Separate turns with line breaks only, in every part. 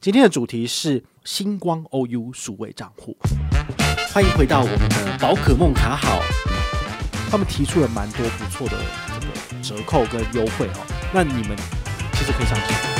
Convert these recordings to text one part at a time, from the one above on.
今天的主题是星光 OU 数位账户，欢迎回到我们的宝可梦卡好，他们提出了蛮多不错的这个折扣跟优惠哦，那你们其实可以上去。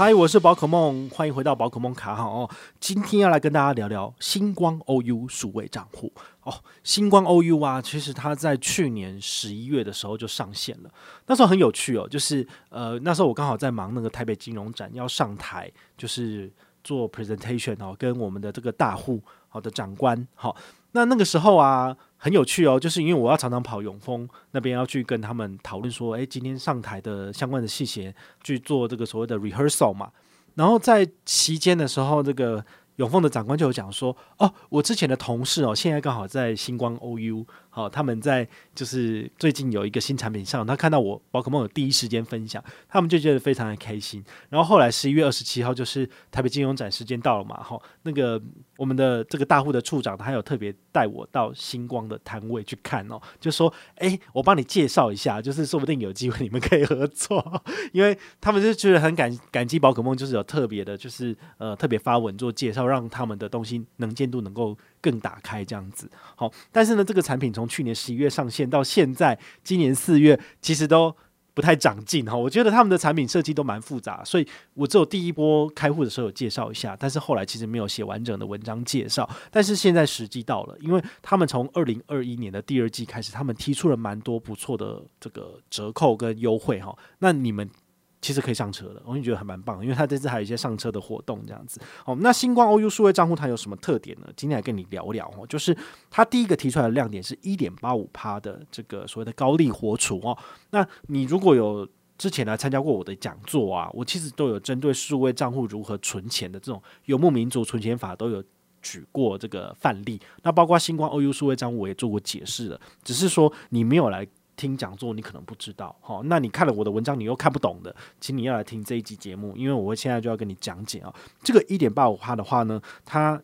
嗨，我是宝可梦，欢迎回到宝可梦卡好哦。今天要来跟大家聊聊星光 OU 数位账户哦。星光 OU 啊，其实它在去年十一月的时候就上线了，那时候很有趣哦，就是呃那时候我刚好在忙那个台北金融展要上台，就是做 presentation 哦，跟我们的这个大户好的长官好。那那个时候啊，很有趣哦，就是因为我要常常跑永丰那边，要去跟他们讨论说，诶，今天上台的相关的细节，去做这个所谓的 rehearsal 嘛。然后在期间的时候，这个。永丰的长官就有讲说，哦，我之前的同事哦，现在刚好在星光 OU，好，他们在就是最近有一个新产品上，他看到我宝可梦有第一时间分享，他们就觉得非常的开心。然后后来十一月二十七号就是台北金融展时间到了嘛，哈，那个我们的这个大户的处长他有特别带我到星光的摊位去看哦，就说，哎，我帮你介绍一下，就是说不定有机会你们可以合作，因为他们就觉得很感感激宝可梦，就是有特别的，就是呃特别发文做介绍。让他们的东西能见度能够更打开，这样子好。但是呢，这个产品从去年十一月上线到现在，今年四月其实都不太长进哈。我觉得他们的产品设计都蛮复杂，所以我只有第一波开户的时候有介绍一下，但是后来其实没有写完整的文章介绍。但是现在时机到了，因为他们从二零二一年的第二季开始，他们提出了蛮多不错的这个折扣跟优惠哈。那你们。其实可以上车的，我就觉得还蛮棒，因为他这次还有一些上车的活动这样子。好，那星光 OU 数位账户它有什么特点呢？今天来跟你聊聊哦，就是它第一个提出来的亮点是一点八五趴的这个所谓的高利活储哦。那你如果有之前来参加过我的讲座啊，我其实都有针对数位账户如何存钱的这种游牧民族存钱法都有举过这个范例。那包括星光 OU 数位账户我也做过解释了，只是说你没有来。听讲座你可能不知道，好，那你看了我的文章你又看不懂的，请你要来听这一集节目，因为我会现在就要跟你讲解啊。这个一点八五趴的话呢，它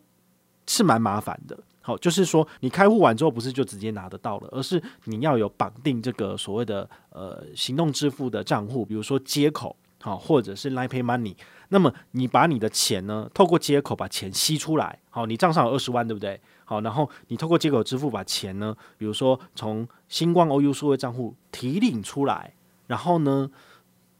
是蛮麻烦的，好，就是说你开户完之后不是就直接拿得到了，而是你要有绑定这个所谓的呃行动支付的账户，比如说接口，好，或者是 Line Pay Money，那么你把你的钱呢透过接口把钱吸出来，好，你账上有二十万，对不对？好，然后你透过接口支付把钱呢，比如说从星光 OU 数位账户提领出来，然后呢，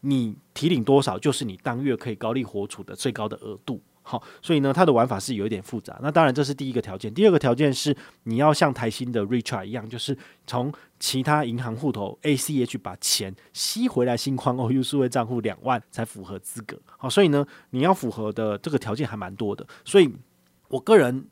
你提领多少就是你当月可以高利活储的最高的额度。好，所以呢，它的玩法是有一点复杂。那当然这是第一个条件，第二个条件是你要像台新的 Richart 一样，就是从其他银行户头 ACH 把钱吸回来，星光 OU 数位账户两万才符合资格。好，所以呢，你要符合的这个条件还蛮多的。所以我个人。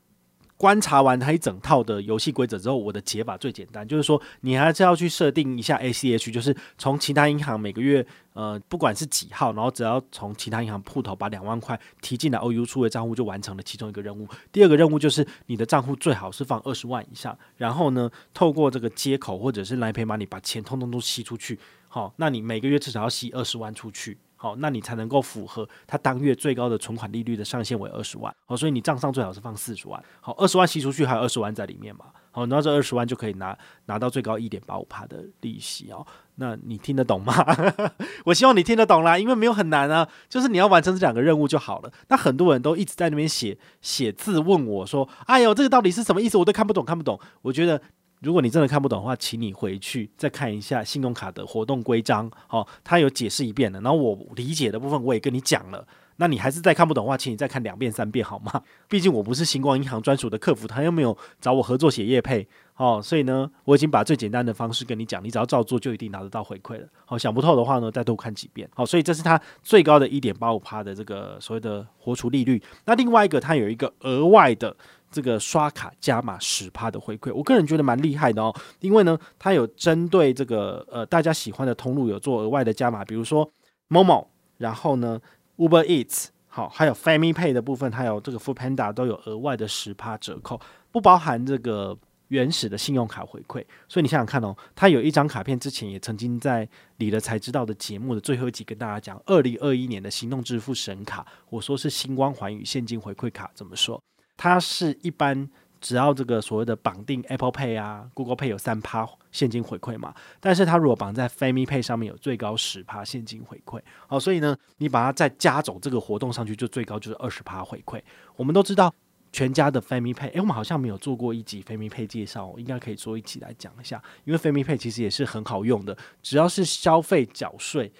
观察完它一整套的游戏规则之后，我的解法最简单，就是说你还是要去设定一下 ACH，就是从其他银行每个月，呃，不管是几号，然后只要从其他银行户头把两万块提进来 OU 出的账户，就完成了其中一个任务。第二个任务就是你的账户最好是放二十万以上，然后呢，透过这个接口或者是 Line Pay Money 把钱通通都吸出去。好，那你每个月至少要吸二十万出去。好，那你才能够符合他当月最高的存款利率的上限为二十万。好，所以你账上最好是放四十万。好，二十万吸出去还有二十万在里面嘛。好，那这二十万就可以拿拿到最高一点八五趴的利息哦。那你听得懂吗？我希望你听得懂啦，因为没有很难啊，就是你要完成这两个任务就好了。那很多人都一直在那边写写字问我说：“哎呦，这个到底是什么意思？我都看不懂，看不懂。”我觉得。如果你真的看不懂的话，请你回去再看一下信用卡的活动规章，好，他有解释一遍的。然后我理解的部分我也跟你讲了，那你还是再看不懂的话，请你再看两遍三遍好吗？毕竟我不是星光银行专属的客服，他又没有找我合作写业配，好，所以呢，我已经把最简单的方式跟你讲，你只要照做就一定拿得到回馈了。好，想不透的话呢，再多看几遍。好，所以这是它最高的一点八五趴的这个所谓的活储利率。那另外一个，它有一个额外的。这个刷卡加码十趴的回馈，我个人觉得蛮厉害的哦，因为呢，它有针对这个呃大家喜欢的通路有做额外的加码，比如说 Momo，然后呢 Uber Eats，好，还有 Family Pay 的部分，还有这个 Food Panda 都有额外的十趴折扣，不包含这个原始的信用卡回馈。所以你想想看哦，它有一张卡片，之前也曾经在理了才知道的节目的最后一集跟大家讲，二零二一年的行动支付神卡，我说是星光环宇现金回馈卡，怎么说？它是一般只要这个所谓的绑定 Apple Pay 啊、Google Pay 有三趴现金回馈嘛，但是它如果绑在 Family Pay 上面有最高十趴现金回馈，好，所以呢，你把它再加总这个活动上去，就最高就是二十趴回馈。我们都知道全家的 Family Pay，诶，我们好像没有做过一集 Family Pay 介绍，应该可以做一集来讲一下，因为 Family Pay 其实也是很好用的，只要是消费缴税，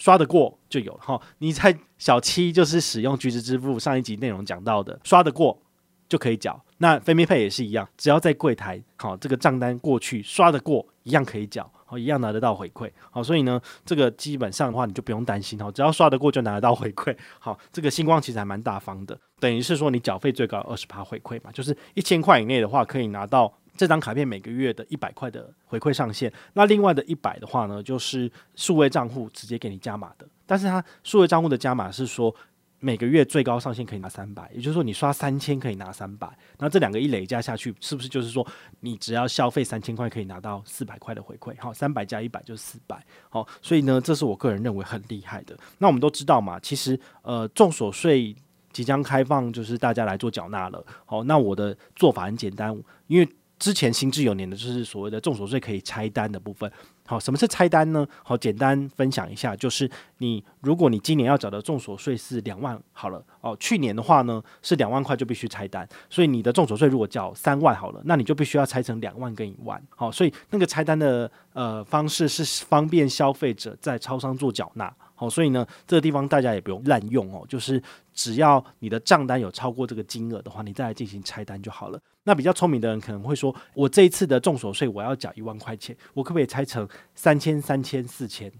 刷得过就有了哈。你在小七就是使用橘子支付，上一集内容讲到的，刷得过就可以缴。那 FamiPay 也是一样，只要在柜台，好，这个账单过去刷得过，一样可以缴，好，一样拿得到回馈，好，所以呢，这个基本上的话你就不用担心，哈，只要刷得过就拿得到回馈，好，这个星光其实还蛮大方的，等于是说你缴费最高二十趴回馈嘛，就是一千块以内的话可以拿到这张卡片每个月的一百块的回馈上限，那另外的一百的话呢，就是数位账户直接给你加码的，但是它数位账户的加码是说。每个月最高上限可以拿三百，也就是说你刷三千可以拿三百，那这两个一累加下去，是不是就是说你只要消费三千块可以拿到四百块的回馈？好，三百加一百就是四百。好，所以呢，这是我个人认为很厉害的。那我们都知道嘛，其实呃，众所税即将开放，就是大家来做缴纳了。好，那我的做法很简单，因为之前行之有年的就是所谓的重所税可以拆单的部分。好，什么是拆单呢？好，简单分享一下，就是你如果你今年要缴的重所税是两万，好了哦，去年的话呢是两万块就必须拆单，所以你的重所税如果缴三万好了，那你就必须要拆成两万跟一万。好，所以那个拆单的呃方式是方便消费者在超商做缴纳。哦，所以呢这个地方大家也不用滥用哦，就是只要你的账单有超过这个金额的话，你再来进行拆单就好了。那比较聪明的人可能会说，我这一次的重所税我要缴一万块钱，我可不可以拆成三千、三千、四千？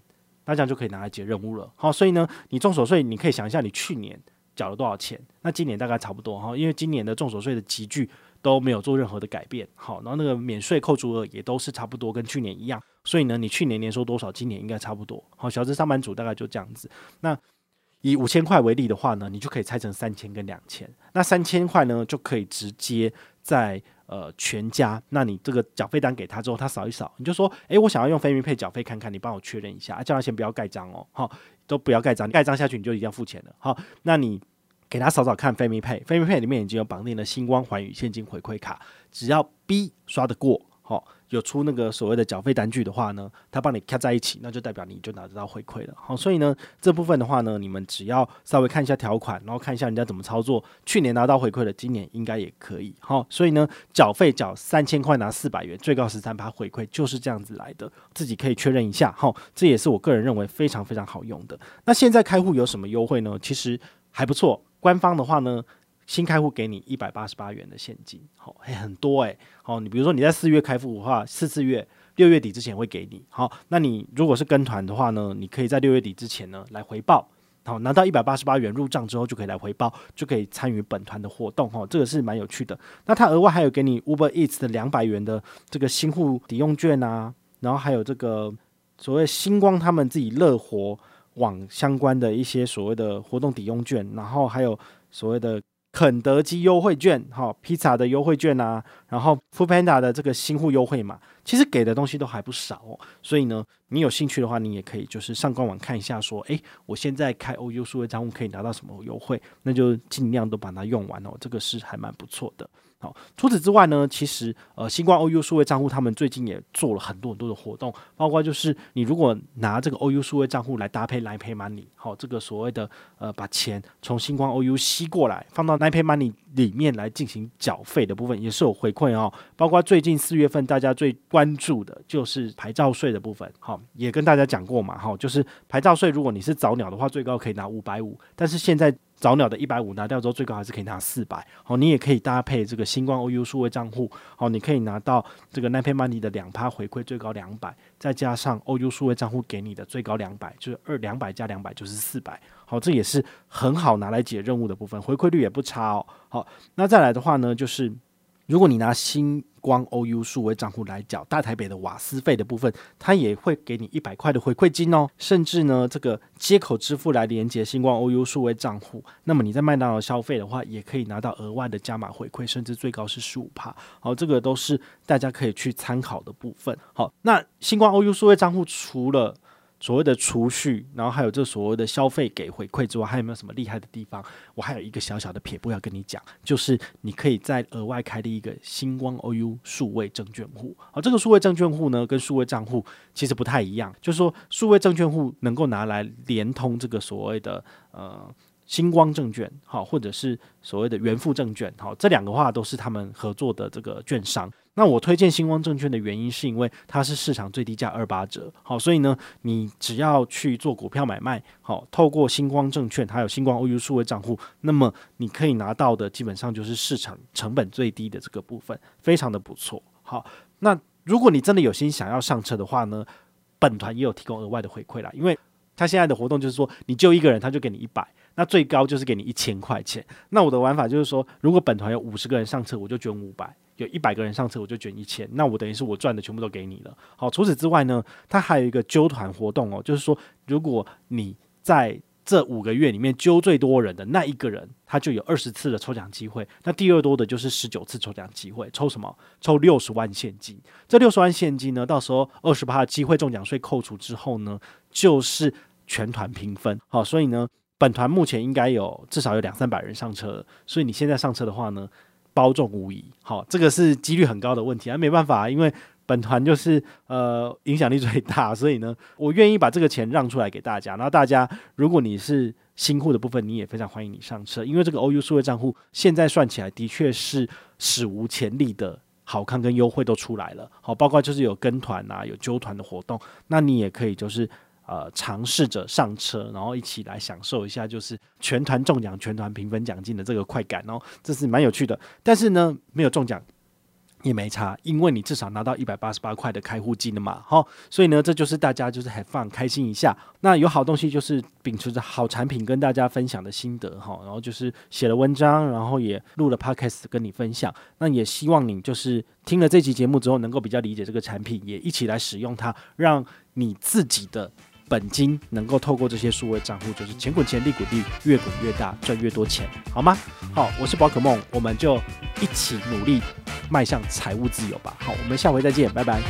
那这样就可以拿来解任务了。好，所以呢，你重所税你可以想一下，你去年缴了多少钱？那今年大概差不多哈，因为今年的重所税的集聚都没有做任何的改变。好，然后那个免税扣除额也都是差不多，跟去年一样。所以呢，你去年年收多少，今年应该差不多。好，小资上班族大概就这样子。那以五千块为例的话呢，你就可以拆成三千跟两千。那三千块呢，就可以直接。在呃全家，那你这个缴费单给他之后，他扫一扫，你就说，诶、我想要用 FamiPay 缴费看看，你帮我确认一下，啊、叫他先不要盖章哦，好，都不要盖章，盖章下去你就一定要付钱了，好，那你给他扫扫看 FamiPay，FamiPay 里面已经有绑定了星光寰宇现金回馈卡，只要 B 刷得过，好。有出那个所谓的缴费单据的话呢，他帮你卡在一起，那就代表你就拿得到回馈了。好，所以呢，这部分的话呢，你们只要稍微看一下条款，然后看一下人家怎么操作，去年拿到回馈的，今年应该也可以。好，所以呢，缴费缴三千块拿四百元，最高十三趴回馈，就是这样子来的，自己可以确认一下。好，这也是我个人认为非常非常好用的。那现在开户有什么优惠呢？其实还不错，官方的话呢。新开户给你一百八十八元的现金，好，还很多诶。好，你比如说你在四月开户的话，四四月六月底之前会给你，好，那你如果是跟团的话呢，你可以在六月底之前呢来回报，好，拿到一百八十八元入账之后就可以来回报，就可以参与本团的活动，哈，这个是蛮有趣的。那他额外还有给你 Uber Eats 的两百元的这个新户抵用券啊，然后还有这个所谓星光他们自己乐活网相关的一些所谓的活动抵用券，然后还有所谓的。肯德基优惠券，哈，披萨的优惠券啊，然后 Foodpanda 的这个新户优惠嘛，其实给的东西都还不少。所以呢，你有兴趣的话，你也可以就是上官网看一下，说，诶，我现在开 OU 数位账户可以拿到什么优惠，那就尽量都把它用完哦。这个是还蛮不错的。好，除此之外呢，其实呃，星光 OU 数位账户他们最近也做了很多很多的活动，包括就是你如果拿这个 OU 数位账户来搭配 Line Pay Money，好，这个所谓的呃把钱从星光 OU 吸过来，放到 Line Pay Money 里面来进行缴费的部分，也是有回馈哦。包括最近四月份大家最关关注的就是牌照税的部分，好，也跟大家讲过嘛，好，就是牌照税如果你是早鸟的话，最高可以拿五百五，但是现在。早鸟的一百五拿掉之后，最高还是可以拿四百。好，你也可以搭配这个星光 OU 数位账户，好，你可以拿到这个 Line Pay Money 的两趴回馈，最高两百，再加上 OU 数位账户给你的最高两百，就是二两百加两百就是四百。好，这也是很好拿来解任务的部分，回馈率也不差哦。好，那再来的话呢，就是。如果你拿星光 OU 数位账户来缴大台北的瓦斯费的部分，它也会给你一百块的回馈金哦。甚至呢，这个接口支付来连接星光 OU 数位账户，那么你在麦当劳消费的话，也可以拿到额外的加码回馈，甚至最高是十五帕。好，这个都是大家可以去参考的部分。好，那星光 OU 数位账户除了所谓的储蓄，然后还有这所谓的消费给回馈之外，还有没有什么厉害的地方？我还有一个小小的撇步要跟你讲，就是你可以再额外开立一个星光 OU 数位证券户。好，这个数位证券户呢，跟数位账户其实不太一样，就是说数位证券户能够拿来连通这个所谓的呃。星光证券，好，或者是所谓的元富证券，好，这两个话都是他们合作的这个券商。那我推荐星光证券的原因，是因为它是市场最低价二八折，好，所以呢，你只要去做股票买卖，好，透过星光证券还有星光 OU 数位账户，那么你可以拿到的基本上就是市场成本最低的这个部分，非常的不错。好，那如果你真的有心想要上车的话呢，本团也有提供额外的回馈啦，因为他现在的活动就是说，你就一个人，他就给你一百。那最高就是给你一千块钱。那我的玩法就是说，如果本团有五十个人上车，我就捐五百；有一百个人上车，我就捐一千。那我等于是我赚的全部都给你了。好，除此之外呢，它还有一个揪团活动哦，就是说，如果你在这五个月里面揪最多人的那一个人，他就有二十次的抽奖机会。那第二多的就是十九次抽奖机会，抽什么？抽六十万现金。这六十万现金呢，到时候二十八的机会中奖税扣除之后呢，就是全团平分。好，所以呢。本团目前应该有至少有两三百人上车，所以你现在上车的话呢，包中无疑。好，这个是几率很高的问题啊，没办法，因为本团就是呃影响力最大，所以呢，我愿意把这个钱让出来给大家。然后大家，如果你是新户的部分，你也非常欢迎你上车，因为这个 OU 数位账户现在算起来的确是史无前例的好看跟优惠都出来了。好，包括就是有跟团啊，有揪团的活动，那你也可以就是。呃，尝试着上车，然后一起来享受一下，就是全团中奖、全团平分奖金的这个快感哦，这是蛮有趣的。但是呢，没有中奖也没差，因为你至少拿到一百八十八块的开户金了嘛，好，所以呢，这就是大家就是 have fun 开心一下。那有好东西就是秉持着好产品跟大家分享的心得哈，然后就是写了文章，然后也录了 podcast 跟你分享。那也希望你就是听了这期节目之后，能够比较理解这个产品，也一起来使用它，让你自己的。本金能够透过这些数位账户，就是钱滚钱，利滚利，越滚越大，赚越多钱，好吗？好，我是宝可梦，我们就一起努力迈向财务自由吧。好，我们下回再见，拜拜。